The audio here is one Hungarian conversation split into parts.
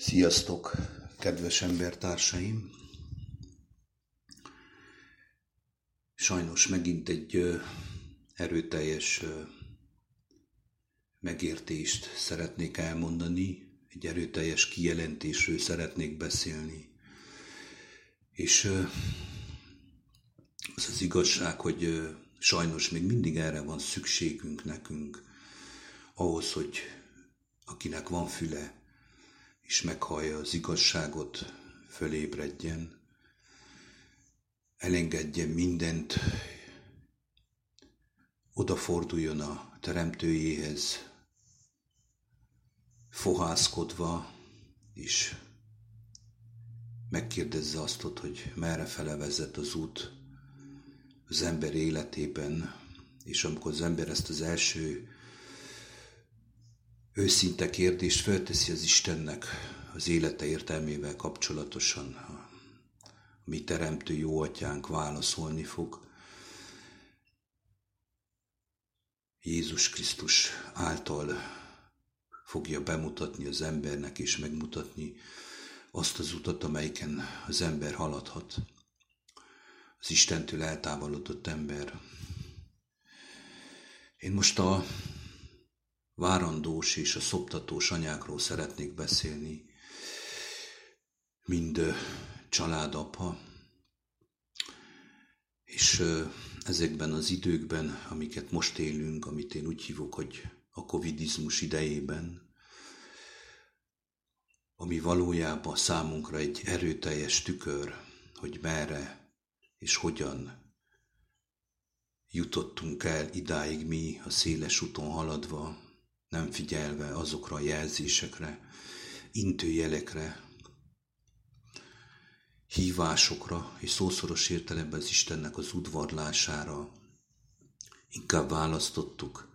Sziasztok, kedves embertársaim! Sajnos megint egy erőteljes megértést szeretnék elmondani, egy erőteljes kijelentésről szeretnék beszélni. És az az igazság, hogy sajnos még mindig erre van szükségünk nekünk, ahhoz, hogy akinek van füle, és meghallja az igazságot, fölébredjen, elengedje mindent, odaforduljon a teremtőjéhez, fohászkodva, és megkérdezze azt, hogy merre fele vezet az út az ember életében, és amikor az ember ezt az első őszinte kérdést felteszi az Istennek az élete értelmével kapcsolatosan, a mi teremtő jó atyánk válaszolni fog. Jézus Krisztus által fogja bemutatni az embernek és megmutatni azt az utat, amelyiken az ember haladhat. Az Istentől eltávolodott ember. Én most a várandós és a szoptatós anyákról szeretnék beszélni, mind családapa, és ezekben az időkben, amiket most élünk, amit én úgy hívok, hogy a covidizmus idejében, ami valójában számunkra egy erőteljes tükör, hogy merre és hogyan jutottunk el idáig mi a széles úton haladva, nem figyelve azokra a jelzésekre, intőjelekre, hívásokra és szószoros értelemben az Istennek az udvarlására inkább választottuk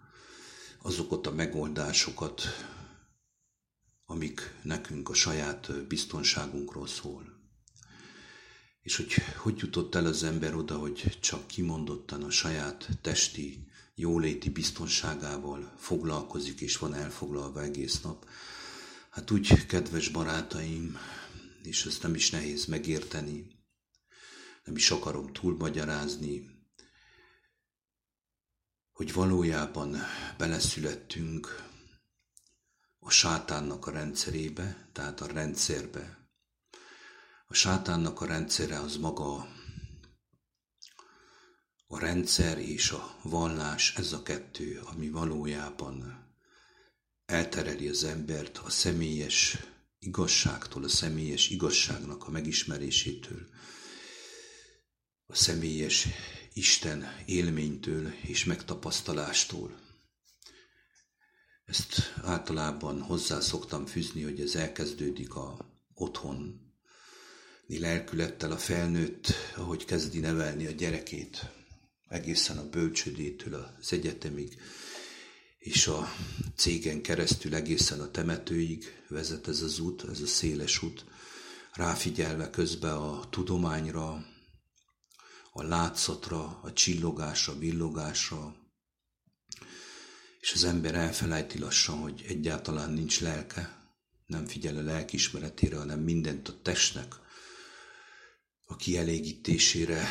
azokat a megoldásokat, amik nekünk a saját biztonságunkról szól. És hogy hogy jutott el az ember oda, hogy csak kimondottan a saját testi jóléti biztonságával foglalkozik és van elfoglalva egész nap. Hát úgy, kedves barátaim, és ezt nem is nehéz megérteni, nem is akarom túlmagyarázni, hogy valójában beleszülettünk a sátánnak a rendszerébe, tehát a rendszerbe. A sátánnak a rendszere az maga a rendszer és a vallás, ez a kettő, ami valójában eltereli az embert a személyes igazságtól, a személyes igazságnak a megismerésétől, a személyes Isten élménytől és megtapasztalástól. Ezt általában hozzá szoktam fűzni, hogy ez elkezdődik a otthon, lelkülettel a felnőtt, ahogy kezdi nevelni a gyerekét, egészen a bölcsödétől az egyetemig, és a cégen keresztül egészen a temetőig vezet ez az út, ez a széles út, ráfigyelve közben a tudományra, a látszatra, a csillogásra, villogásra, és az ember elfelejti lassan, hogy egyáltalán nincs lelke, nem figyel a lelkismeretére, hanem mindent a testnek a kielégítésére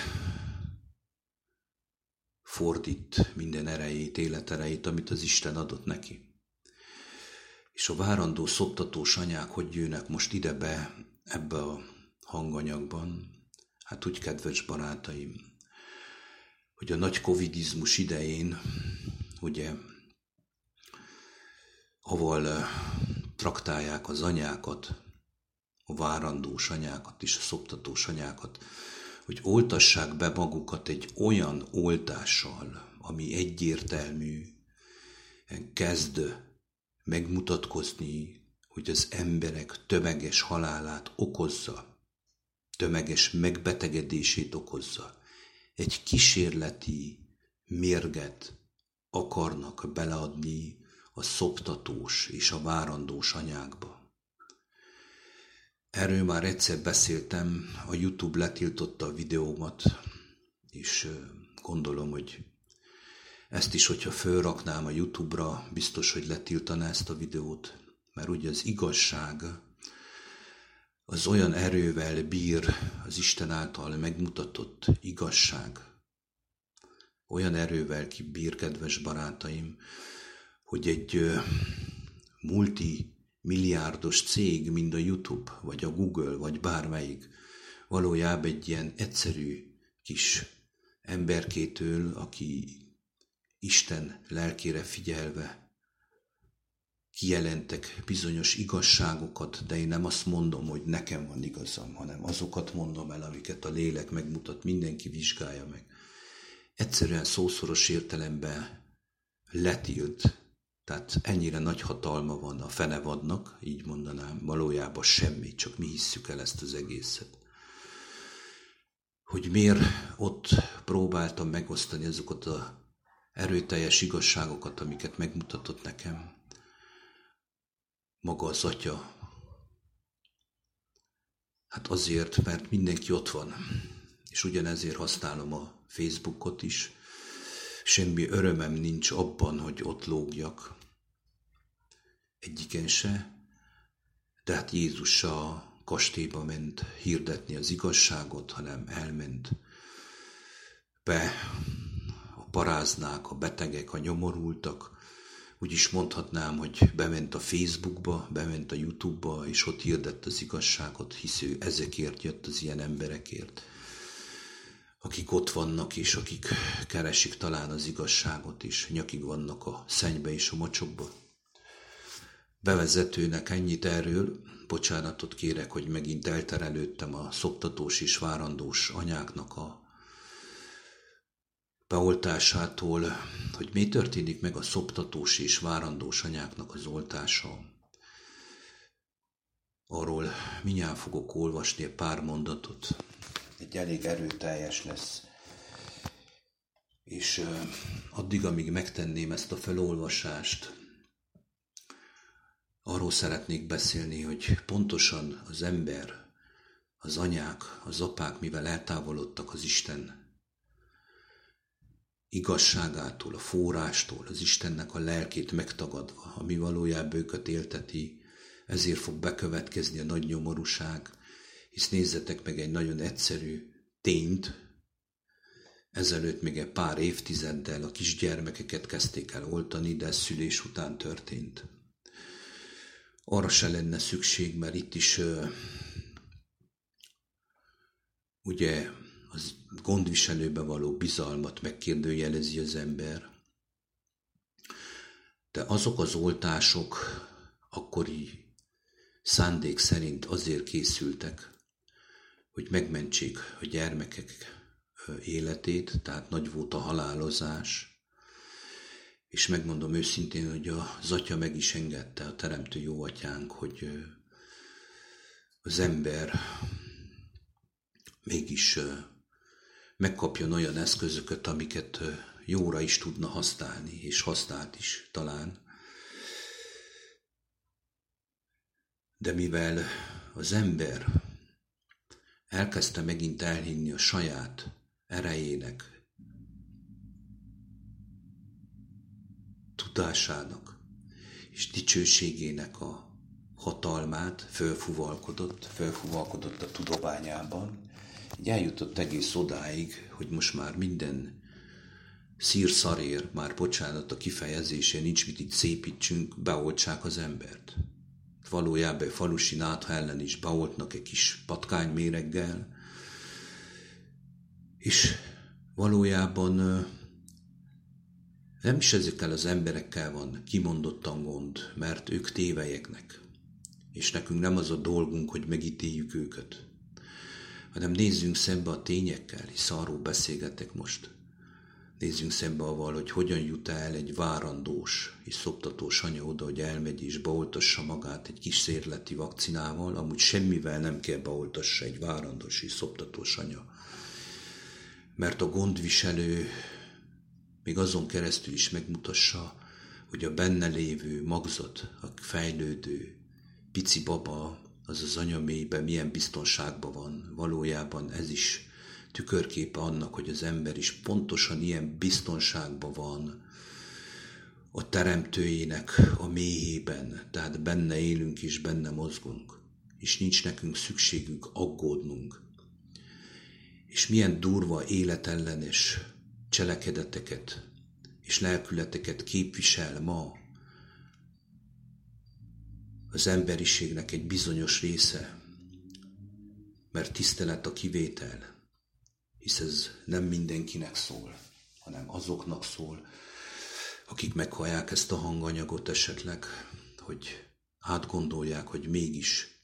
fordít minden erejét, életerejét, amit az Isten adott neki. És a várandó szoptatós anyák hogy jönnek most ide be ebbe a hanganyagban? Hát úgy, kedves barátaim, hogy a nagy covidizmus idején, ugye, ahol eh, traktálják az anyákat, a várandós anyákat és a szoptatós anyákat, hogy oltassák be magukat egy olyan oltással, ami egyértelmű, kezd megmutatkozni, hogy az emberek tömeges halálát okozza, tömeges megbetegedését okozza. Egy kísérleti mérget akarnak beleadni a szoptatós és a várandós anyákba. Erről már egyszer beszéltem, a YouTube letiltotta a videómat, és gondolom, hogy ezt is, hogyha fölraknám a YouTube-ra, biztos, hogy letiltaná ezt a videót, mert ugye az igazság az olyan erővel bír az Isten által megmutatott igazság, olyan erővel bír, kedves barátaim, hogy egy multi milliárdos cég, mint a YouTube, vagy a Google, vagy bármelyik, valójában egy ilyen egyszerű kis emberkétől, aki Isten lelkére figyelve kijelentek bizonyos igazságokat, de én nem azt mondom, hogy nekem van igazam, hanem azokat mondom el, amiket a lélek megmutat, mindenki vizsgálja meg. Egyszerűen szószoros értelemben letilt, tehát ennyire nagy hatalma van a fenevadnak, így mondanám, valójában semmi, csak mi hisszük el ezt az egészet. Hogy miért ott próbáltam megosztani azokat a erőteljes igazságokat, amiket megmutatott nekem maga az atya. Hát azért, mert mindenki ott van, és ugyanezért használom a Facebookot is. Semmi örömem nincs abban, hogy ott lógjak. Egyiken se, de hát Jézus a kastélyba ment hirdetni az igazságot, hanem elment be a paráznák, a betegek, a nyomorultak, úgy is mondhatnám, hogy bement a Facebookba, bement a Youtube-ba, és ott hirdett az igazságot, hisz ő ezekért jött az ilyen emberekért, akik ott vannak, és akik keresik talán az igazságot is, nyakig vannak a szennybe és a mocsokba. Bevezetőnek ennyit erről, bocsánatot kérek, hogy megint elterelődtem a szoptatós és várandós anyáknak a beoltásától, hogy mi történik meg a szoptatós és várandós anyáknak az oltása. Arról minnyáján fogok olvasni egy pár mondatot. Egy elég erőteljes lesz. És addig, amíg megtenném ezt a felolvasást, arról szeretnék beszélni, hogy pontosan az ember, az anyák, az apák, mivel eltávolodtak az Isten igazságától, a forrástól, az Istennek a lelkét megtagadva, ami valójában őket élteti, ezért fog bekövetkezni a nagy nyomorúság, hisz nézzetek meg egy nagyon egyszerű tényt, ezelőtt még egy pár évtizeddel a kisgyermekeket kezdték el oltani, de ez szülés után történt. Arra se lenne szükség, mert itt is ugye az gondviselőbe való bizalmat megkérdőjelezi az ember. De azok az oltások akkori szándék szerint azért készültek, hogy megmentsék a gyermekek életét, tehát nagy volt a halálozás, és megmondom őszintén, hogy az atya meg is engedte, a teremtő jó atyánk, hogy az ember mégis megkapjon olyan eszközöket, amiket jóra is tudna használni, és használt is talán. De mivel az ember elkezdte megint elhinni a saját erejének, tudásának és dicsőségének a hatalmát, fölfuvalkodott, fölfuvalkodott a tudományában, így eljutott egész odáig, hogy most már minden szírszarér, már bocsánat a kifejezésé, nincs mit itt szépítsünk, beoltsák az embert. Valójában falusi nátha ellen is beoltnak egy kis patkányméreggel, és valójában nem is ezekkel az emberekkel van kimondottan gond, mert ők tévejeknek. És nekünk nem az a dolgunk, hogy megítéljük őket hanem nézzünk szembe a tényekkel, hisz arról beszélgetek most. Nézzünk szembe avval, hogy hogyan jut el egy várandós és szoptatós anya oda, hogy elmegy és beoltassa magát egy kis szérleti vakcinával, amúgy semmivel nem kell beoltassa egy várandós és szoptatós anya. Mert a gondviselő még azon keresztül is megmutassa, hogy a benne lévő magzat, a fejlődő pici baba az az anyamélyben milyen biztonságban van. Valójában ez is tükörképe annak, hogy az ember is pontosan ilyen biztonságban van a teremtőjének a mélyében, tehát benne élünk és benne mozgunk. és nincs nekünk szükségünk aggódnunk. És milyen durva életellenes cselekedeteket és lelkületeket képvisel ma az emberiségnek egy bizonyos része, mert tisztelet a kivétel, hisz ez nem mindenkinek szól, hanem azoknak szól, akik meghallják ezt a hanganyagot esetleg, hogy átgondolják, hogy mégis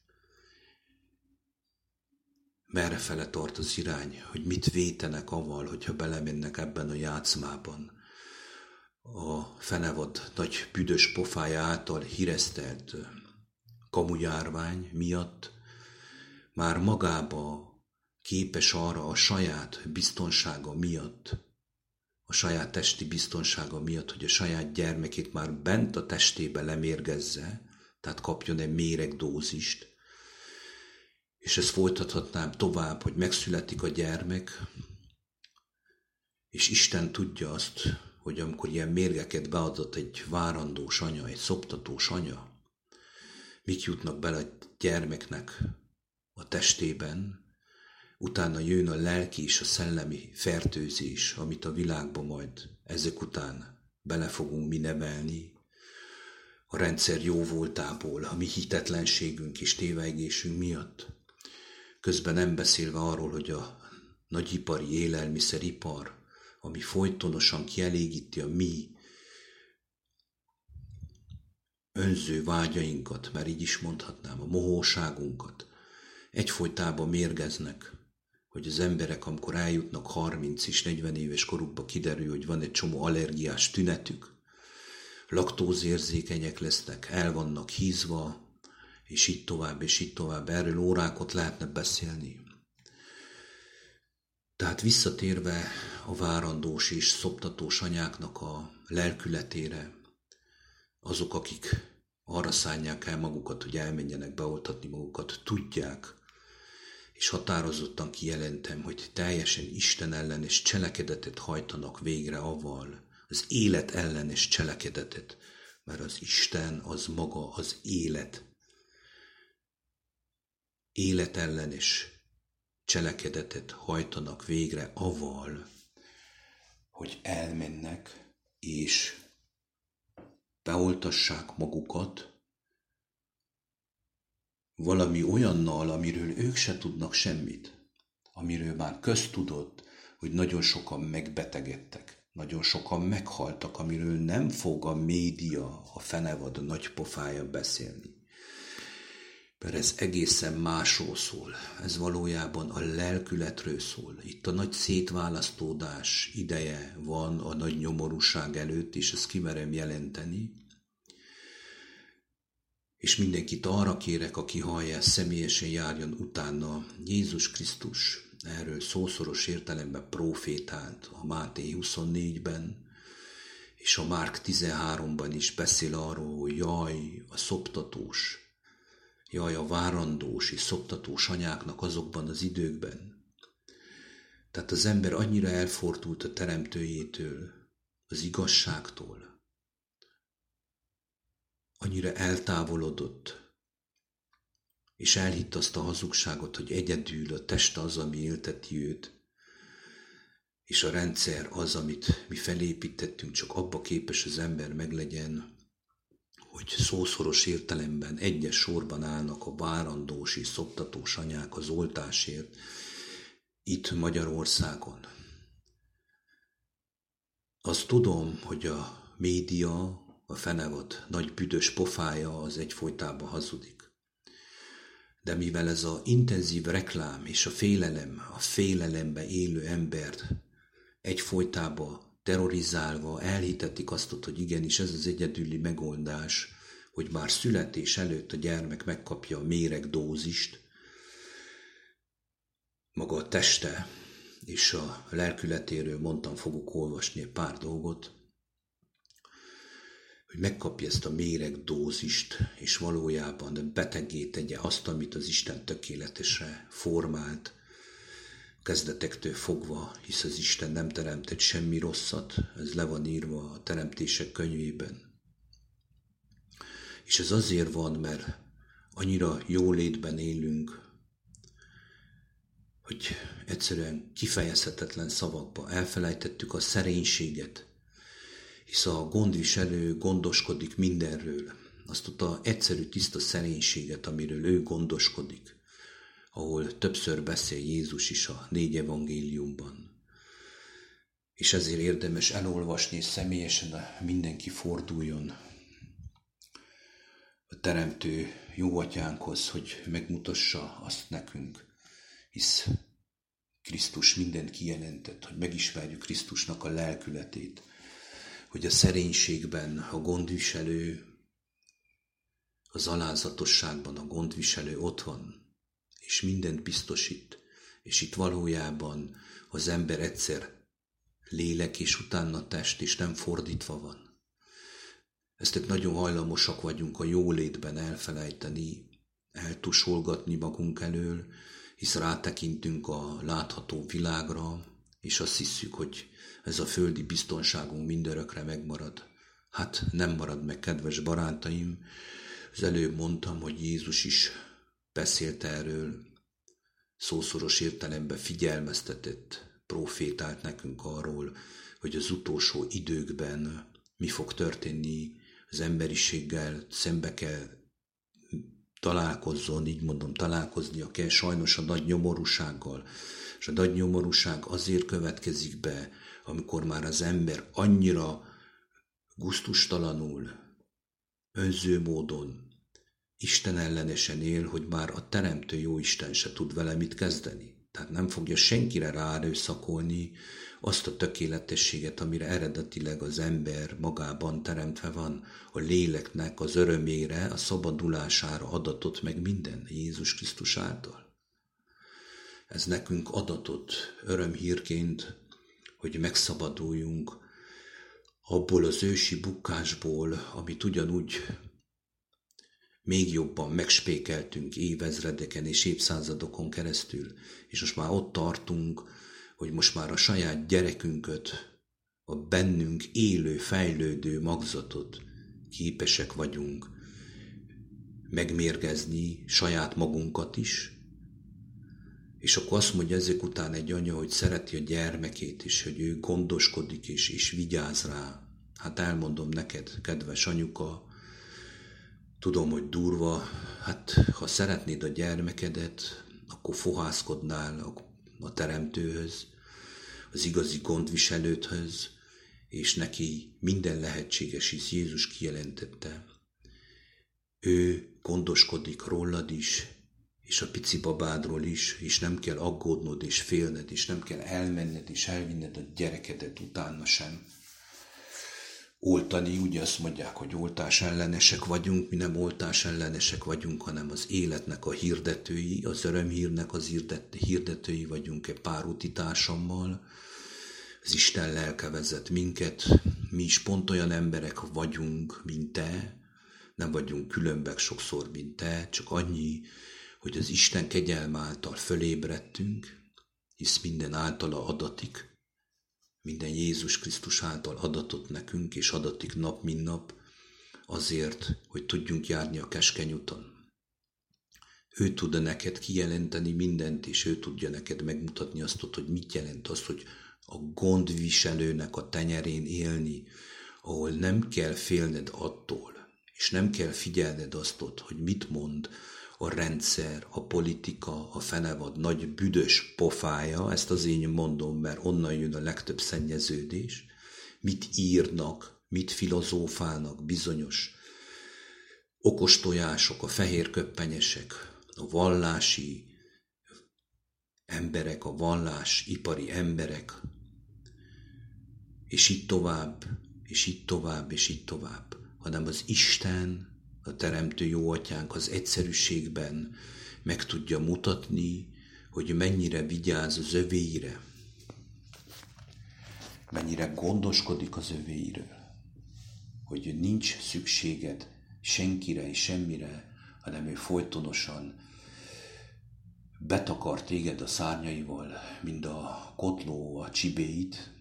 merre fele tart az irány, hogy mit vétenek avval, hogyha belemennek ebben a játszmában. A fenevad nagy büdös pofája által híresztelt kamujárvány miatt már magába képes arra a saját biztonsága miatt, a saját testi biztonsága miatt, hogy a saját gyermekét már bent a testébe lemérgezze, tehát kapjon egy méregdózist, és ezt folytathatnám tovább, hogy megszületik a gyermek, és Isten tudja azt, hogy amikor ilyen mérgeket beadott egy várandós anya, egy szoptatós anya, mik jutnak bele a gyermeknek a testében, utána jön a lelki és a szellemi fertőzés, amit a világba majd ezek után bele fogunk mi nevelni, a rendszer jó voltából, a mi hitetlenségünk és tévegésünk miatt. Közben nem beszélve arról, hogy a nagyipari élelmiszeripar, ami folytonosan kielégíti a mi önző vágyainkat, mert így is mondhatnám, a mohóságunkat, egyfolytában mérgeznek, hogy az emberek, amikor eljutnak 30 és 40 éves korukba, kiderül, hogy van egy csomó allergiás tünetük, laktózérzékenyek lesznek, el vannak hízva, és így tovább, és így tovább. Erről órákat lehetne beszélni. Tehát visszatérve a várandós és szoptatós anyáknak a lelkületére, azok, akik arra szánják el magukat, hogy elmenjenek beoltatni magukat, tudják, és határozottan kijelentem, hogy teljesen Isten ellenes cselekedetet hajtanak végre avval, az élet ellenes cselekedetet, mert az Isten az maga az élet. Életellenes cselekedetet hajtanak végre avval, hogy elmennek és beoltassák magukat valami olyannal, amiről ők se tudnak semmit, amiről már köztudott, hogy nagyon sokan megbetegedtek. Nagyon sokan meghaltak, amiről nem fog a média, a fenevad, a nagy pofája beszélni. Mert ez egészen másról szól. Ez valójában a lelkületről szól. Itt a nagy szétválasztódás ideje van a nagy nyomorúság előtt, és ezt kimerem jelenteni. És mindenkit arra kérek, aki hallja, személyesen járjon utána Jézus Krisztus erről szószoros értelemben profétált a Máté 24-ben, és a Márk 13-ban is beszél arról, hogy jaj, a szoptatós, jaj, a várandós és szoptatós anyáknak azokban az időkben. Tehát az ember annyira elfordult a teremtőjétől, az igazságtól, annyira eltávolodott, és elhitt azt a hazugságot, hogy egyedül a test az, ami élteti őt, és a rendszer az, amit mi felépítettünk, csak abba képes az ember meglegyen, hogy szószoros értelemben egyes sorban állnak a várandós és szoptatós anyák az oltásért, itt Magyarországon. Azt tudom, hogy a média, a fenevad nagy büdös pofája az egyfolytában hazudik. De mivel ez a intenzív reklám és a félelem, a félelembe élő embert egyfolytába terrorizálva elhitetik azt, hogy igenis ez az egyedüli megoldás, hogy már születés előtt a gyermek megkapja a méregdózist, maga a teste és a lelkületéről mondtam, fogok olvasni pár dolgot, hogy megkapja ezt a méreg dózist, és valójában betegé tegye azt, amit az Isten tökéletesre formált, kezdetektől fogva, hisz az Isten nem teremtett semmi rosszat, ez le van írva a teremtések könyvében. És ez azért van, mert annyira jólétben élünk, hogy egyszerűen kifejezhetetlen szavakba elfelejtettük a szerénységet, hisz a gondviselő gondoskodik mindenről, azt a egyszerű, tiszta szerénységet, amiről ő gondoskodik, ahol többször beszél Jézus is a négy evangéliumban. És ezért érdemes elolvasni, és személyesen mindenki forduljon a Teremtő jó hogy megmutassa azt nekünk, hisz Krisztus mindent kijelentett, hogy megismerjük Krisztusnak a lelkületét, hogy a szerénységben a gondviselő, az alázatosságban a gondviselő ott van, és mindent biztosít, és itt valójában az ember egyszer lélek és utána test, és nem fordítva van. Ezt nagyon hajlamosak vagyunk a jólétben elfelejteni, eltusolgatni magunk elől, hisz rátekintünk a látható világra, és azt hiszük, hogy ez a földi biztonságunk mindörökre megmarad. Hát nem marad meg, kedves barátaim. Az előbb mondtam, hogy Jézus is beszélt erről, szószoros értelemben figyelmeztetett, profétált nekünk arról, hogy az utolsó időkben mi fog történni az emberiséggel, szembe kell találkozzon, így mondom, találkoznia kell sajnos a nagy nyomorúsággal. És a nagy nyomorúság azért következik be, amikor már az ember annyira guztustalanul, önző módon, Isten ellenesen él, hogy már a teremtő jó Isten se tud vele mit kezdeni. Tehát nem fogja senkire ráerőszakolni azt a tökéletességet, amire eredetileg az ember magában teremtve van, a léleknek az örömére, a szabadulására adatot meg minden Jézus Krisztus által. Ez nekünk adatot örömhírként, hogy megszabaduljunk abból az ősi bukásból, amit ugyanúgy még jobban megspékeltünk évezredeken és évszázadokon keresztül, és most már ott tartunk, hogy most már a saját gyerekünket, a bennünk élő, fejlődő magzatot képesek vagyunk megmérgezni saját magunkat is, és akkor azt mondja ezek után egy anya, hogy szereti a gyermekét is, hogy ő gondoskodik és, és vigyáz rá. Hát elmondom neked, kedves anyuka, tudom, hogy durva, hát ha szeretnéd a gyermekedet, akkor fohászkodnál a teremtőhöz, az igazi gondviselőthöz, és neki minden lehetséges, hisz Jézus kijelentette. Ő gondoskodik rólad is, és a pici babádról is, és nem kell aggódnod és félned, és nem kell elmenned és elvinned a gyerekedet utána sem. Oltani, ugye azt mondják, hogy oltás ellenesek vagyunk, mi nem oltás ellenesek vagyunk, hanem az életnek a hirdetői, az örömhírnek az hirdetői vagyunk egy pár utitársammal. Az Isten lelke vezet minket, mi is pont olyan emberek vagyunk, mint te, nem vagyunk különbek sokszor, mint te, csak annyi, hogy az Isten kegyelm által fölébredtünk, hisz minden általa adatik, minden Jézus Krisztus által adatott nekünk, és adatik nap, mint nap, azért, hogy tudjunk járni a keskeny uton. Ő tud neked kijelenteni mindent, és ő tudja neked megmutatni azt, hogy mit jelent az, hogy a gondviselőnek a tenyerén élni, ahol nem kell félned attól, és nem kell figyelned azt, hogy mit mond a rendszer, a politika, a fenevad nagy büdös pofája, ezt az én mondom, mert onnan jön a legtöbb szennyeződés, mit írnak, mit filozófálnak bizonyos okos tojások, a fehér köppenyesek, a vallási emberek, a vallás ipari emberek, és így tovább, és így tovább, és így tovább, hanem az Isten a Teremtő Jó Atyánk az egyszerűségben meg tudja mutatni, hogy mennyire vigyáz az övéire, mennyire gondoskodik az övéiről, hogy nincs szükséged senkire és semmire, hanem ő folytonosan betakar téged a szárnyaival, mind a kotló a csibéit,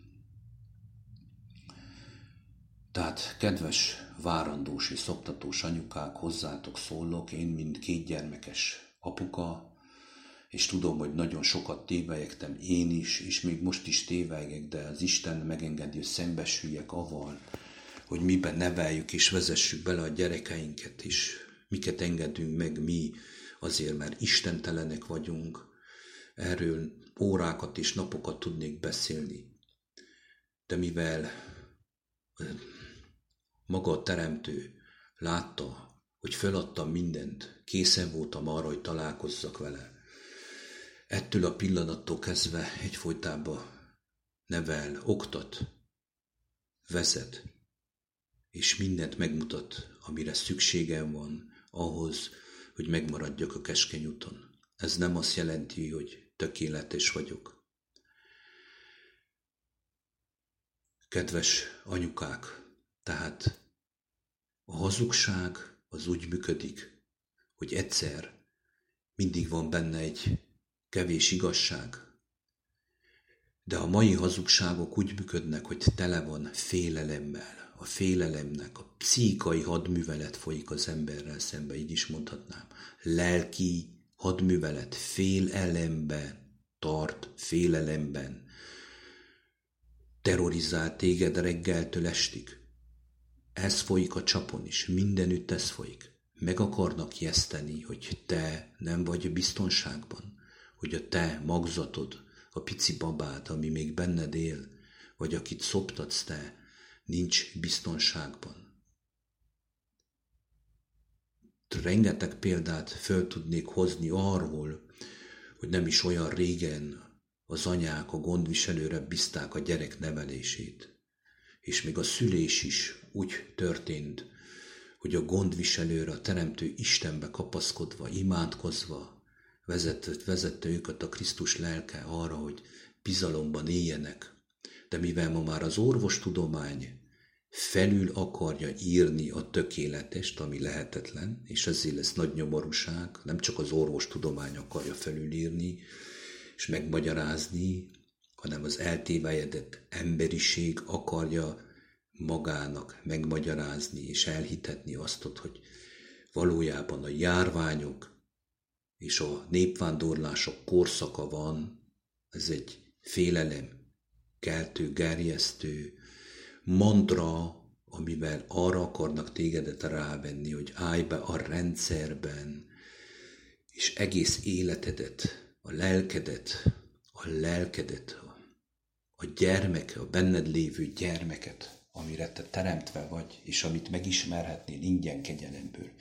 Tehát, kedves várandós és szoptatós anyukák, hozzátok szólok, én, mint kétgyermekes apuka, és tudom, hogy nagyon sokat tévejektem én is, és még most is tévejek, de az Isten megengedi, hogy szembesüljek aval, hogy miben neveljük és vezessük bele a gyerekeinket is, miket engedünk meg mi, azért, mert istentelenek vagyunk. Erről órákat és napokat tudnék beszélni. De mivel maga a teremtő látta, hogy feladtam mindent, készen voltam arra, hogy találkozzak vele. Ettől a pillanattól kezdve egyfolytában nevel, oktat, vezet, és mindent megmutat, amire szükségem van ahhoz, hogy megmaradjak a keskeny úton. Ez nem azt jelenti, hogy tökéletes vagyok. Kedves anyukák, tehát a hazugság az úgy működik, hogy egyszer mindig van benne egy kevés igazság, de a mai hazugságok úgy működnek, hogy tele van félelemmel. A félelemnek a pszikai hadművelet folyik az emberrel szembe, így is mondhatnám. Lelki hadművelet félelemben tart, félelemben terrorizál téged reggeltől estig. Ez folyik a csapon is, mindenütt ez folyik. Meg akarnak jeszteni, hogy te nem vagy biztonságban, hogy a te magzatod, a pici babád, ami még benned él, vagy akit szoptatsz te, nincs biztonságban. Rengeteg példát föl tudnék hozni arról, hogy nem is olyan régen az anyák a gondviselőre bízták a gyerek nevelését. És még a szülés is úgy történt, hogy a gondviselőre, a teremtő Istenbe kapaszkodva, imádkozva, vezette, vezette őket a Krisztus lelke arra, hogy bizalomban éljenek. De mivel ma már az orvostudomány felül akarja írni a tökéletest, ami lehetetlen, és ezért lesz nagy nyomorúság, nem csak az orvostudomány akarja felülírni, és megmagyarázni, hanem az eltévejedett emberiség akarja magának megmagyarázni és elhitetni azt, hogy valójában a járványok és a népvándorlások korszaka van, ez egy félelem, keltő, gerjesztő mantra, amivel arra akarnak tégedet rávenni, hogy állj be a rendszerben, és egész életedet a lelkedet, a lelkedet, a gyermek, a benned lévő gyermeket, amire te teremtve vagy, és amit megismerhetnél ingyen kegyelemből.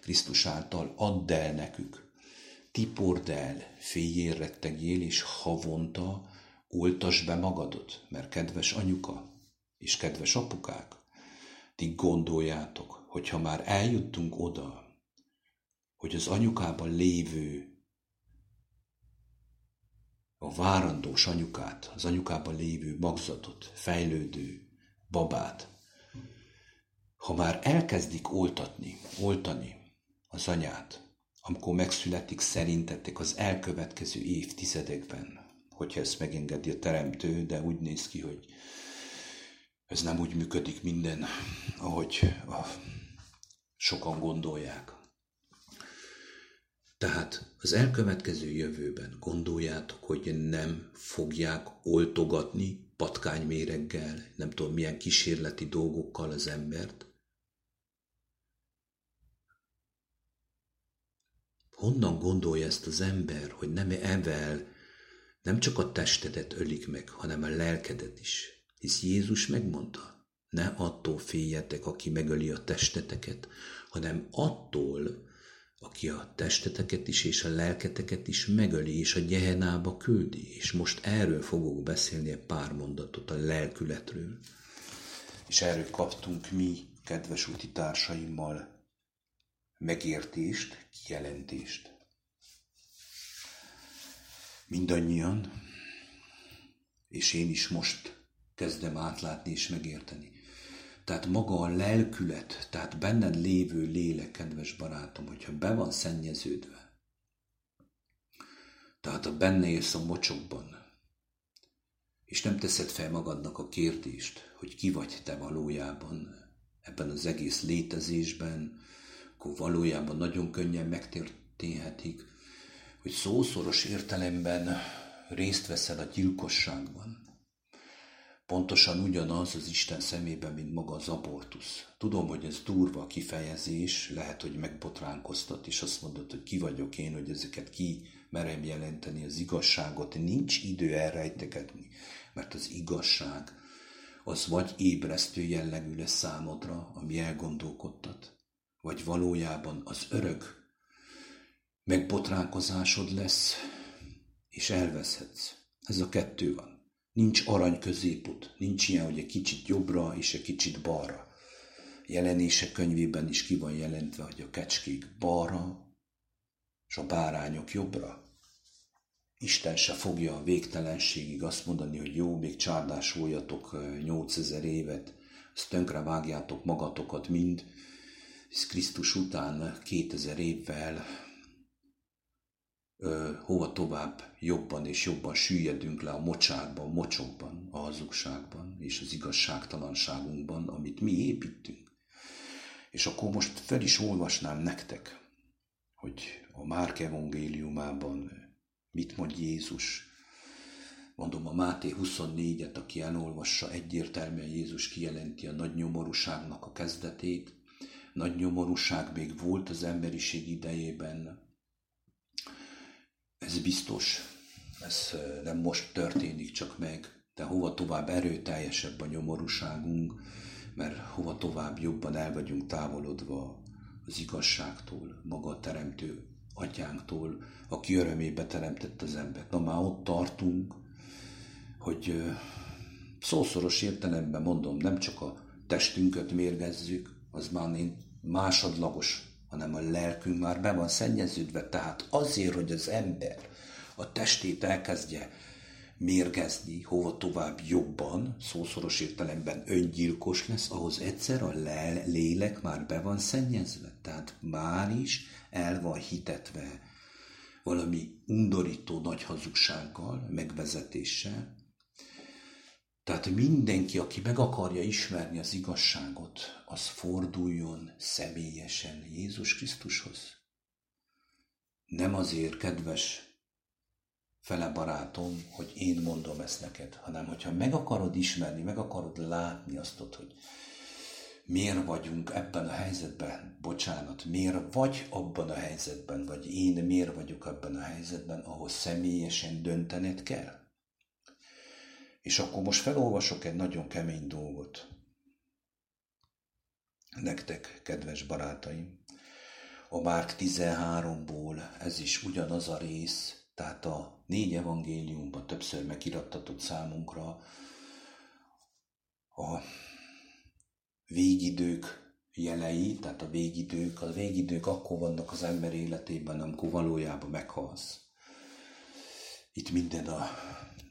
Krisztus által add el nekük. Tipord el, féljél rettegél, és havonta oltas be magadot, mert kedves anyuka és kedves apukák, ti gondoljátok, hogyha már eljuttunk oda, hogy az anyukában lévő a várandós anyukát, az anyukában lévő magzatot, fejlődő babát, ha már elkezdik oltatni, oltani az anyát, amikor megszületik szerintetek az elkövetkező évtizedekben, hogyha ezt megengedi a teremtő, de úgy néz ki, hogy ez nem úgy működik minden, ahogy sokan gondolják. Tehát az elkövetkező jövőben gondoljátok, hogy nem fogják oltogatni patkányméreggel, nem tudom milyen kísérleti dolgokkal az embert? Honnan gondolja ezt az ember, hogy nem evel, nem csak a testedet ölik meg, hanem a lelkedet is? Hisz Jézus megmondta, ne attól féljetek, aki megöli a testeteket, hanem attól, aki a testeteket is és a lelketeket is megöli, és a gyehenába küldi. És most erről fogok beszélni egy pár mondatot a lelkületről. És erről kaptunk mi, kedves úti társaimmal, megértést, kijelentést. Mindannyian, és én is most kezdem átlátni és megérteni tehát maga a lelkület, tehát benned lévő lélek, kedves barátom, hogyha be van szennyeződve, tehát a benne élsz a mocsokban, és nem teszed fel magadnak a kérdést, hogy ki vagy te valójában ebben az egész létezésben, akkor valójában nagyon könnyen megtörténhetik, hogy szószoros értelemben részt veszel a gyilkosságban. Pontosan ugyanaz az Isten szemében, mint maga az abortusz. Tudom, hogy ez durva kifejezés, lehet, hogy megbotránkoztat, és azt mondod, hogy ki vagyok én, hogy ezeket ki merem jelenteni, az igazságot. Nincs idő elrejtegetni, mert az igazság az vagy ébresztő jellegű lesz számodra, ami elgondolkodtat, vagy valójában az örök megbotránkozásod lesz, és elveszhetsz. Ez a kettő van. Nincs arany középút, nincs ilyen, hogy egy kicsit jobbra és egy kicsit balra. Jelenése könyvében is ki van jelentve, hogy a kecskék balra, és a bárányok jobbra. Isten se fogja a végtelenségig azt mondani, hogy jó, még csárdásoljatok 8000 évet, azt tönkre vágjátok magatokat mind, és Krisztus után 2000 évvel hova tovább jobban és jobban süllyedünk le a mocsárban, mocsokban, a hazugságban és az igazságtalanságunkban, amit mi építünk. És akkor most fel is olvasnám nektek, hogy a Márk evangéliumában mit mond Jézus. Mondom, a Máté 24-et, aki elolvassa, egyértelműen Jézus kijelenti a nagy nyomorúságnak a kezdetét. Nagy nyomorúság még volt az emberiség idejében, ez biztos, ez nem most történik csak meg, de hova tovább erőteljesebb a nyomorúságunk, mert hova tovább jobban el vagyunk távolodva az igazságtól, maga a teremtő atyánktól, aki örömébe teremtett az embert. Na már ott tartunk, hogy szószoros értelemben mondom, nem csak a testünket mérgezzük, az már másodlagos hanem a lelkünk már be van szennyeződve. Tehát azért, hogy az ember a testét elkezdje mérgezni, hova tovább jobban, szószoros értelemben öngyilkos lesz, ahhoz egyszer a lélek már be van szennyezve. Tehát már is el van hitetve valami undorító nagy hazugsággal, megvezetéssel, tehát mindenki, aki meg akarja ismerni az igazságot, az forduljon személyesen Jézus Krisztushoz. Nem azért, kedves fele barátom, hogy én mondom ezt neked, hanem hogyha meg akarod ismerni, meg akarod látni azt, hogy miért vagyunk ebben a helyzetben, bocsánat, miért vagy abban a helyzetben, vagy én miért vagyok ebben a helyzetben, ahhoz személyesen döntened kell. És akkor most felolvasok egy nagyon kemény dolgot. Nektek, kedves barátaim, a Márk 13-ból ez is ugyanaz a rész, tehát a négy evangéliumban többször megirattatott számunkra a végidők jelei, tehát a végidők, a végidők akkor vannak az ember életében, amikor valójában meghalsz. Itt minden a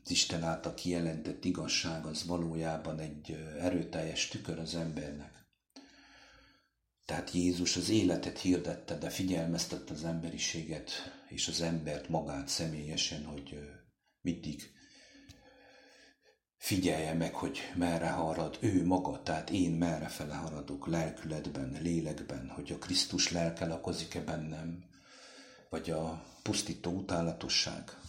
Isten által kijelentett igazság az valójában egy erőteljes tükör az embernek. Tehát Jézus az életet hirdette, de figyelmeztette az emberiséget és az embert magát személyesen, hogy mindig figyelje meg, hogy merre harad ő maga, tehát én merre fele haradok lelkületben, lélekben, hogy a Krisztus lelke lakozik-e bennem, vagy a pusztító utálatosság.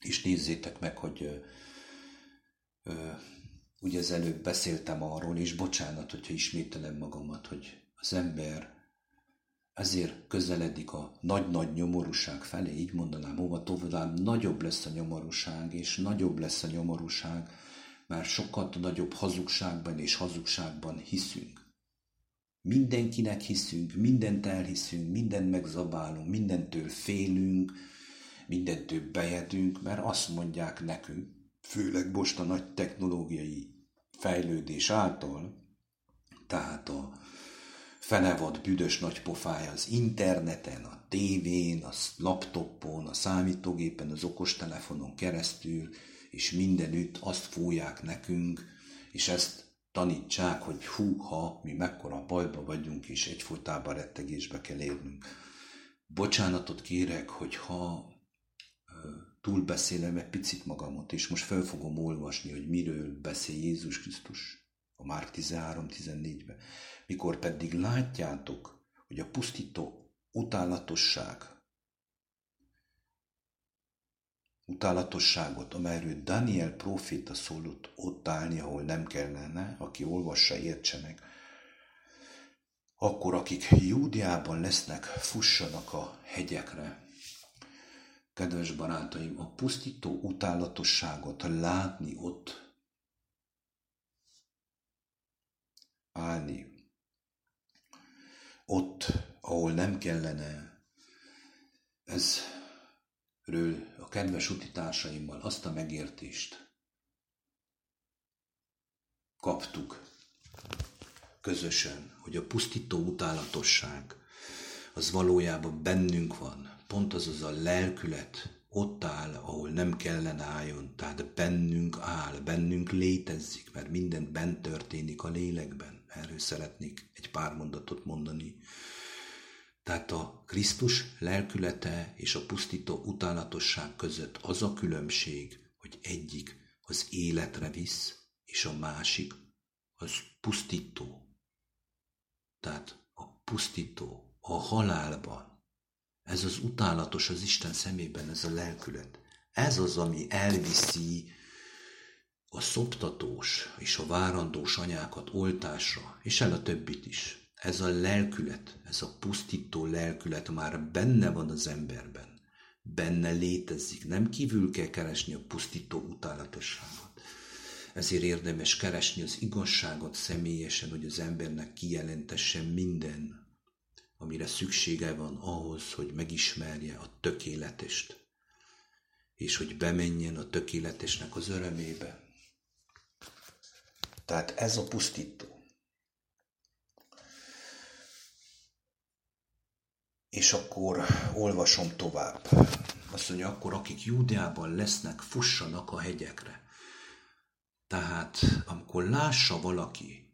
És nézzétek meg, hogy ö, ö, ugye az előbb beszéltem arról, és bocsánat, hogyha ismételem magamat, hogy az ember ezért közeledik a nagy-nagy nyomorúság felé, így mondanám, hova tovább nagyobb lesz a nyomorúság, és nagyobb lesz a nyomorúság, mert sokkal nagyobb hazugságban és hazugságban hiszünk. Mindenkinek hiszünk, mindent elhiszünk, mindent megzabálunk, mindentől félünk, mindentől bejedünk, mert azt mondják nekünk, főleg most a nagy technológiai fejlődés által, tehát a fenevad büdös nagy pofája az interneten, a tévén, a laptopon, a számítógépen, az okostelefonon keresztül, és mindenütt azt fújják nekünk, és ezt tanítsák, hogy hú, ha mi mekkora bajba vagyunk, és egyfolytában rettegésbe kell élnünk. Bocsánatot kérek, hogy ha túlbeszélem egy picit magamot, és most fel fogom olvasni, hogy miről beszél Jézus Krisztus a Márk 13-14-ben. Mikor pedig látjátok, hogy a pusztító utálatosság, utálatosságot, amelyről Daniel proféta szólott ott állni, ahol nem kellene, aki olvassa, értse meg, akkor akik Júdiában lesznek, fussanak a hegyekre, kedves barátaim, a pusztító utálatosságot látni ott, állni, ott, ahol nem kellene, ezről a kedves utitársaimmal azt a megértést kaptuk közösen, hogy a pusztító utálatosság az valójában bennünk van, pont az az a lelkület ott áll, ahol nem kellene álljon, tehát bennünk áll, bennünk létezik, mert minden bent történik a lélekben. Erről szeretnék egy pár mondatot mondani. Tehát a Krisztus lelkülete és a pusztító utálatosság között az a különbség, hogy egyik az életre visz, és a másik az pusztító. Tehát a pusztító, a halálban, ez az utálatos az Isten szemében, ez a lelkület. Ez az, ami elviszi a szoptatós és a várandós anyákat oltásra, és el a többit is. Ez a lelkület, ez a pusztító lelkület már benne van az emberben. Benne létezik. Nem kívül kell keresni a pusztító utálatosságot. Ezért érdemes keresni az igazságot személyesen, hogy az embernek kijelentesse minden, amire szüksége van ahhoz, hogy megismerje a tökéletest, és hogy bemenjen a tökéletesnek az örömébe. Tehát ez a pusztító. És akkor olvasom tovább. Azt mondja, akkor akik Júdeában lesznek, fussanak a hegyekre. Tehát amikor lássa valaki,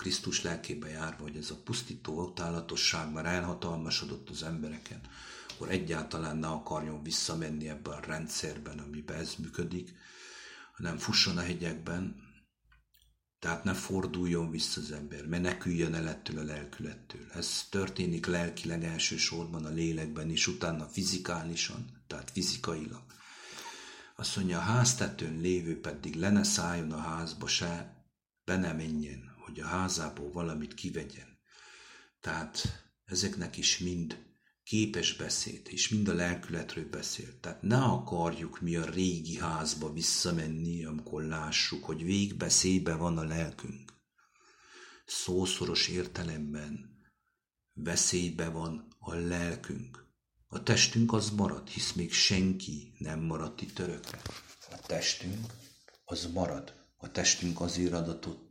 Krisztus lelkébe járva, hogy ez a pusztító utálatosság már elhatalmasodott az embereken, akkor egyáltalán ne akarjon visszamenni ebben a rendszerben, amiben ez működik, hanem fusson a hegyekben, tehát ne forduljon vissza az ember, meneküljön el ettől a lelkülettől. Ez történik lelkileg elsősorban a lélekben, és utána fizikálisan, tehát fizikailag. Azt mondja, a háztetőn lévő pedig le ne szálljon a házba se, be ne menjen, hogy a házából valamit kivegyen. Tehát ezeknek is mind képes beszéd, és mind a lelkületről beszél. Tehát ne akarjuk mi a régi házba visszamenni, amikor lássuk, hogy végbeszébe van a lelkünk. Szószoros értelemben veszélybe van a lelkünk. A testünk az marad, hisz még senki nem maradt itt örökre. A testünk az marad. A testünk azért adatott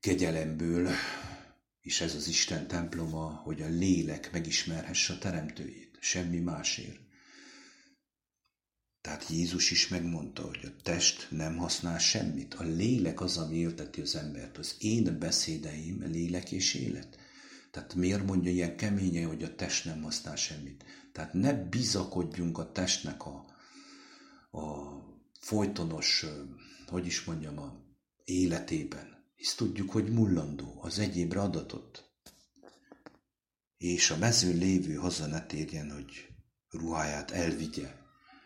kegyelemből, és ez az Isten temploma, hogy a lélek megismerhesse a teremtőjét, semmi másért. Tehát Jézus is megmondta, hogy a test nem használ semmit. A lélek az, ami élteti az embert. Az én beszédeim lélek és élet. Tehát miért mondja ilyen keményen, hogy a test nem használ semmit? Tehát ne bizakodjunk a testnek a, a folytonos, hogy is mondjam, a életében hisz tudjuk, hogy mullandó, az egyébre adatott. És a mezőn lévő haza ne térjen, hogy ruháját elvigye.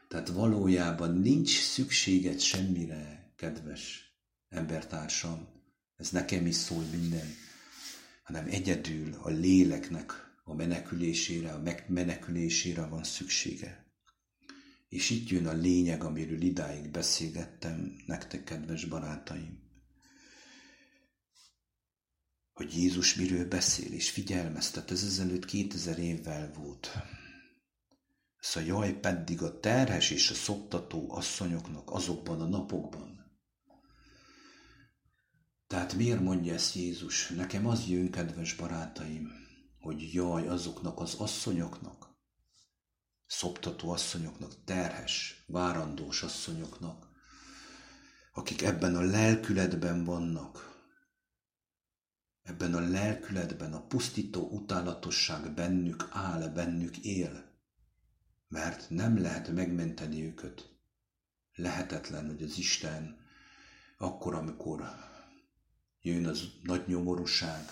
Tehát valójában nincs szükséged semmire, kedves embertársam, ez nekem is szól minden, hanem egyedül a léleknek a menekülésére, a megmenekülésére van szüksége. És itt jön a lényeg, amiről idáig beszélgettem nektek, kedves barátaim hogy Jézus miről beszél, és figyelmeztet, ez ezelőtt 2000 évvel volt. A jaj pedig a terhes és a szoptató asszonyoknak azokban a napokban. Tehát miért mondja ezt Jézus? Nekem az jön, kedves barátaim, hogy jaj azoknak az asszonyoknak, szoptató asszonyoknak, terhes, várandós asszonyoknak, akik ebben a lelkületben vannak, ebben a lelkületben a pusztító utálatosság bennük áll, bennük él. mert nem lehet megmenteni őket. Lehetetlen, hogy az Isten akkor, amikor jön az nagy nyomorúság,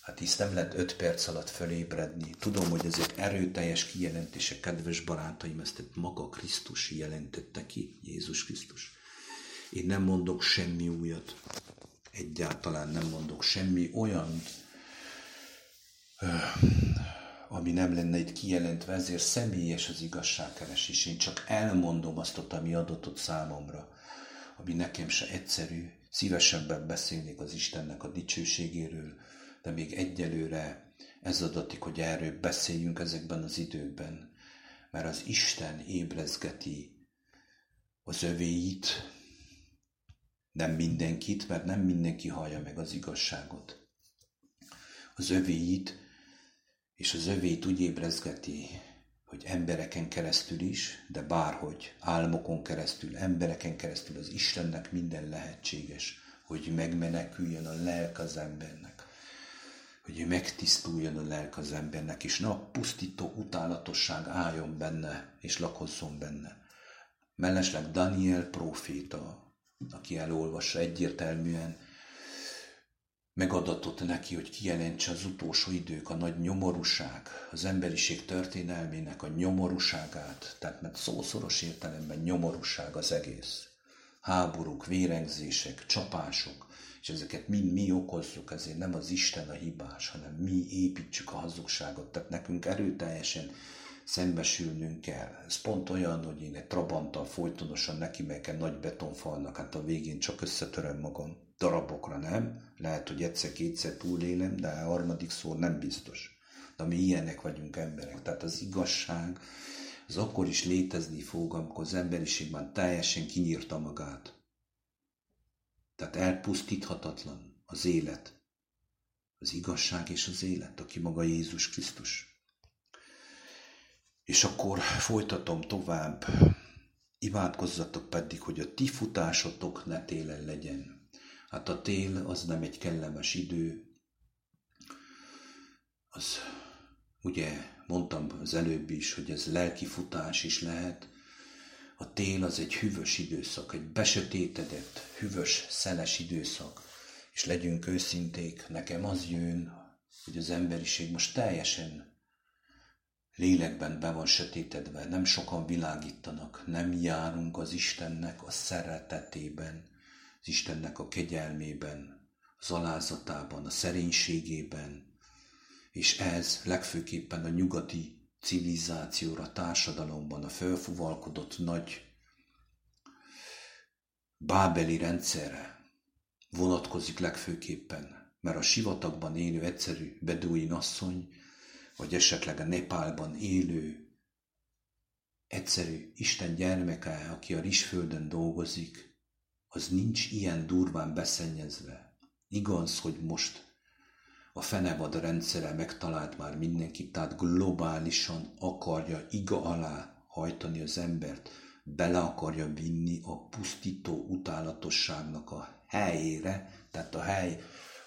hát hisz nem lehet öt perc alatt fölébredni. Tudom, hogy ezek erőteljes kijelentések, kedves barátaim, ezt maga Krisztus jelentette ki, Jézus Krisztus. Én nem mondok semmi újat, egyáltalán nem mondok semmi olyan, ami nem lenne itt kijelentve, ezért személyes az igazságkeresés. Én csak elmondom azt, ami adott számomra, ami nekem se egyszerű, szívesebben beszélnék az Istennek a dicsőségéről, de még egyelőre ez adatik, hogy erről beszéljünk ezekben az időkben, mert az Isten ébrezgeti az övéit, nem mindenkit, mert nem mindenki hallja meg az igazságot. Az övéit, és az övét úgy ébrezgeti, hogy embereken keresztül is, de bárhogy, álmokon keresztül, embereken keresztül az Istennek minden lehetséges, hogy megmeneküljön a lelk az embernek, hogy megtisztuljon a lelk az embernek, és ne a pusztító utálatosság álljon benne, és lakozzon benne. Mellesleg Daniel próféta, aki elolvassa egyértelműen, megadatott neki, hogy kijelentse az utolsó idők, a nagy nyomorúság, az emberiség történelmének a nyomorúságát, tehát mert szószoros értelemben nyomorúság az egész. Háborúk, vérengzések, csapások, és ezeket mind mi okozzuk, ezért nem az Isten a hibás, hanem mi építsük a hazugságot. Tehát nekünk erőteljesen szembesülnünk kell. Ez pont olyan, hogy én egy trabanttal folytonosan neki megyek nagy betonfalnak, hát a végén csak összetöröm magam. Darabokra nem, lehet, hogy egyszer-kétszer túlélem, de a harmadik szó nem biztos. De mi ilyenek vagyunk emberek. Tehát az igazság az akkor is létezni fog, amikor az emberiség már teljesen kinyírta magát. Tehát elpusztíthatatlan az élet. Az igazság és az élet, aki maga Jézus Krisztus. És akkor folytatom tovább. Imádkozzatok pedig, hogy a ti futásotok ne télen legyen. Hát a tél az nem egy kellemes idő. Az, ugye mondtam az előbb is, hogy ez lelki futás is lehet. A tél az egy hűvös időszak, egy besötétedett, hűvös, szeles időszak. És legyünk őszinték, nekem az jön, hogy az emberiség most teljesen lélekben be van sötétedve, nem sokan világítanak, nem járunk az Istennek a szeretetében, az Istennek a kegyelmében, az alázatában, a szerénységében, és ez legfőképpen a nyugati civilizációra, társadalomban, a felfuvalkodott nagy bábeli rendszerre vonatkozik legfőképpen, mert a sivatagban élő egyszerű beduin asszony vagy esetleg a Nepálban élő egyszerű Isten gyermeke, aki a rizsföldön dolgozik, az nincs ilyen durván beszennyezve. Igaz, hogy most a fenevad rendszere megtalált már mindenkit, tehát globálisan akarja iga alá hajtani az embert, bele akarja vinni a pusztító utálatosságnak a helyére, tehát a hely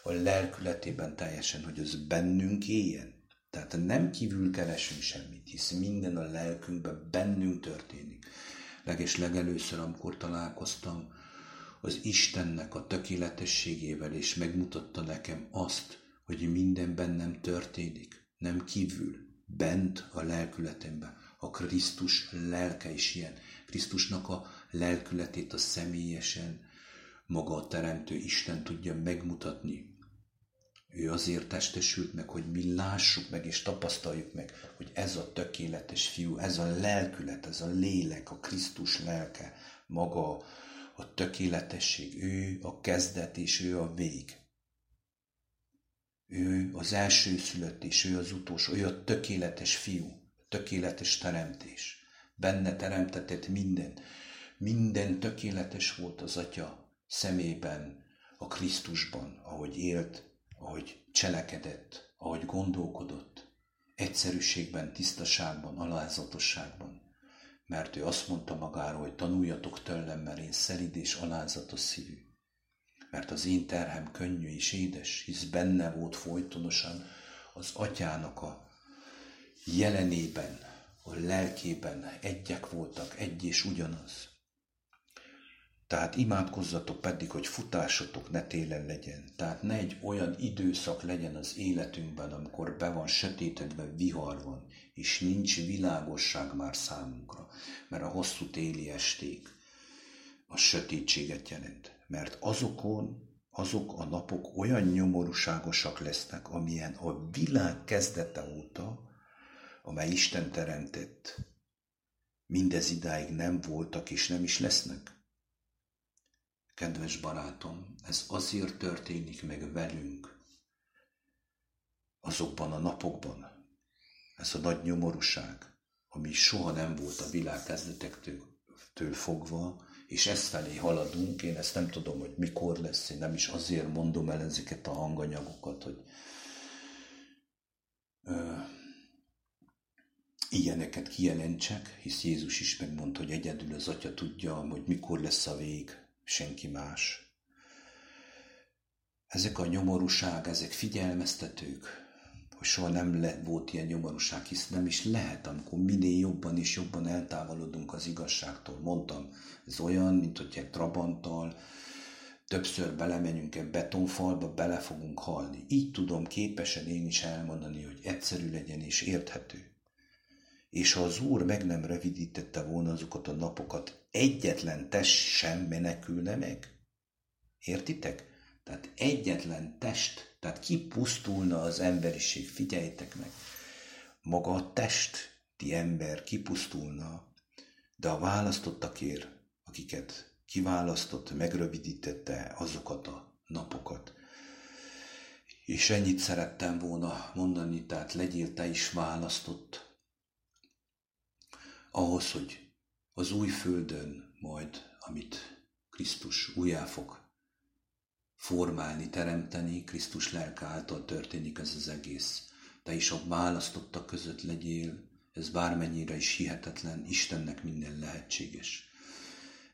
a lelkületében teljesen, hogy az bennünk éljen. Tehát nem kívül keresünk semmit, hisz minden a lelkünkben bennünk történik. Leges legelőször, amikor találkoztam az Istennek a tökéletességével, és megmutatta nekem azt, hogy minden bennem történik, nem kívül, bent a lelkületemben. A Krisztus lelke is ilyen. Krisztusnak a lelkületét a személyesen maga a Teremtő Isten tudja megmutatni, ő azért testesült meg, hogy mi lássuk meg és tapasztaljuk meg, hogy ez a tökéletes fiú, ez a lelkület, ez a lélek, a Krisztus lelke, maga a tökéletesség, ő a kezdet és ő a vég. Ő az első szülött és ő az utolsó, ő a tökéletes fiú, tökéletes teremtés. Benne teremtetett minden. Minden tökéletes volt az Atya szemében, a Krisztusban, ahogy élt, ahogy cselekedett, ahogy gondolkodott, egyszerűségben, tisztaságban, alázatosságban. Mert ő azt mondta magáról, hogy tanuljatok tőlem, mert én szelid és alázatos szívű. Mert az én terhem könnyű és édes, hisz benne volt folytonosan az atyának a jelenében, a lelkében egyek voltak, egy és ugyanaz. Tehát imádkozzatok pedig, hogy futásotok ne télen legyen. Tehát ne egy olyan időszak legyen az életünkben, amikor be van sötétedve, vihar van, és nincs világosság már számunkra. Mert a hosszú téli esték a sötétséget jelent. Mert azokon, azok a napok olyan nyomorúságosak lesznek, amilyen a világ kezdete óta, amely Isten teremtett, mindez idáig nem voltak és nem is lesznek. Kedves barátom, ez azért történik meg velünk azokban a napokban. Ez a nagy nyomorúság, ami soha nem volt a világ kezdetektől fogva, és ezt felé haladunk, én ezt nem tudom, hogy mikor lesz, én nem is azért mondom el ezeket a hanganyagokat, hogy ö, ilyeneket kijelentsek, hisz Jézus is megmondta, hogy egyedül az Atya tudja, hogy mikor lesz a vég, senki más. Ezek a nyomorúság, ezek figyelmeztetők, hogy soha nem le, volt ilyen nyomorúság, hisz nem is lehet, amikor minél jobban és jobban eltávolodunk az igazságtól. Mondtam, ez olyan, mint hogy egy trabanttal többször belemenjünk egy betonfalba, bele fogunk halni. Így tudom képesen én is elmondani, hogy egyszerű legyen és érthető. És ha az Úr meg nem rövidítette volna azokat a napokat, egyetlen test sem menekülne meg. Értitek? Tehát egyetlen test, tehát kipusztulna az emberiség, figyeljétek meg. Maga a testi ember kipusztulna, de a választottakért, akiket kiválasztott, megrövidítette azokat a napokat. És ennyit szerettem volna mondani, tehát legyél te is választott, ahhoz, hogy az új földön majd, amit Krisztus újjá fog formálni, teremteni, Krisztus lelke által történik ez az egész. Te is a választottak között legyél, ez bármennyire is hihetetlen, Istennek minden lehetséges.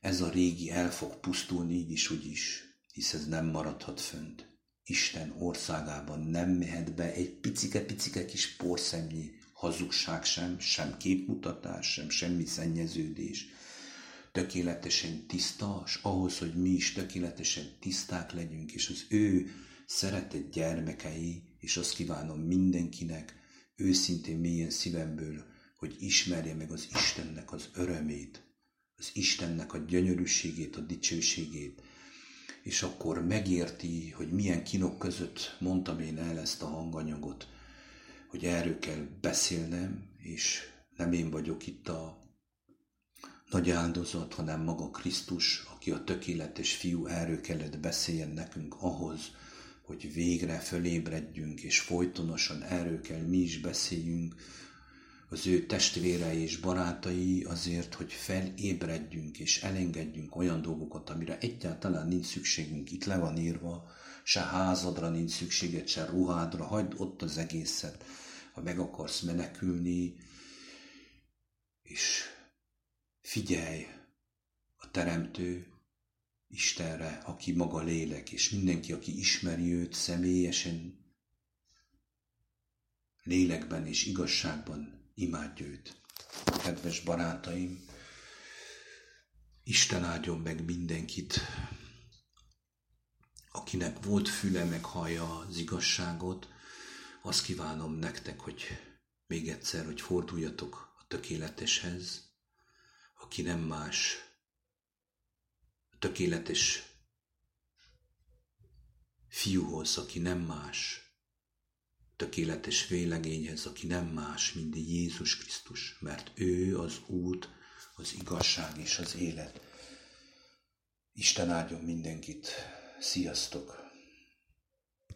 Ez a régi el fog pusztulni így is, úgy is, hisz ez nem maradhat fönt. Isten országában nem mehet be egy picike-picike kis porszemnyi hazugság sem, sem képmutatás, sem semmi szennyeződés. Tökéletesen tiszta, és ahhoz, hogy mi is tökéletesen tiszták legyünk, és az ő szeretett gyermekei, és azt kívánom mindenkinek, őszintén mélyen szívemből, hogy ismerje meg az Istennek az örömét, az Istennek a gyönyörűségét, a dicsőségét, és akkor megérti, hogy milyen kinok között mondtam én el ezt a hanganyagot, hogy erről kell beszélnem, és nem én vagyok itt a nagy áldozat, hanem maga Krisztus, aki a tökéletes fiú, erről kellett beszéljen nekünk ahhoz, hogy végre fölébredjünk, és folytonosan erről kell mi is beszéljünk, az ő testvérei és barátai azért, hogy felébredjünk és elengedjünk olyan dolgokat, amire egyáltalán nincs szükségünk. Itt le van írva, se házadra nincs szükséged, se ruhádra, hagyd ott az egészet ha meg akarsz menekülni, és figyelj a Teremtő Istenre, aki maga lélek, és mindenki, aki ismeri őt személyesen, lélekben és igazságban imádja őt. Kedves barátaim, Isten áldjon meg mindenkit, akinek volt füle, meg hallja az igazságot, azt kívánom nektek, hogy még egyszer, hogy forduljatok a tökéleteshez, aki nem más, a tökéletes fiúhoz, aki nem más, tökéletes vélegényhez, aki nem más, mint Jézus Krisztus, mert ő az út, az igazság és az élet. Isten áldjon mindenkit. Sziasztok!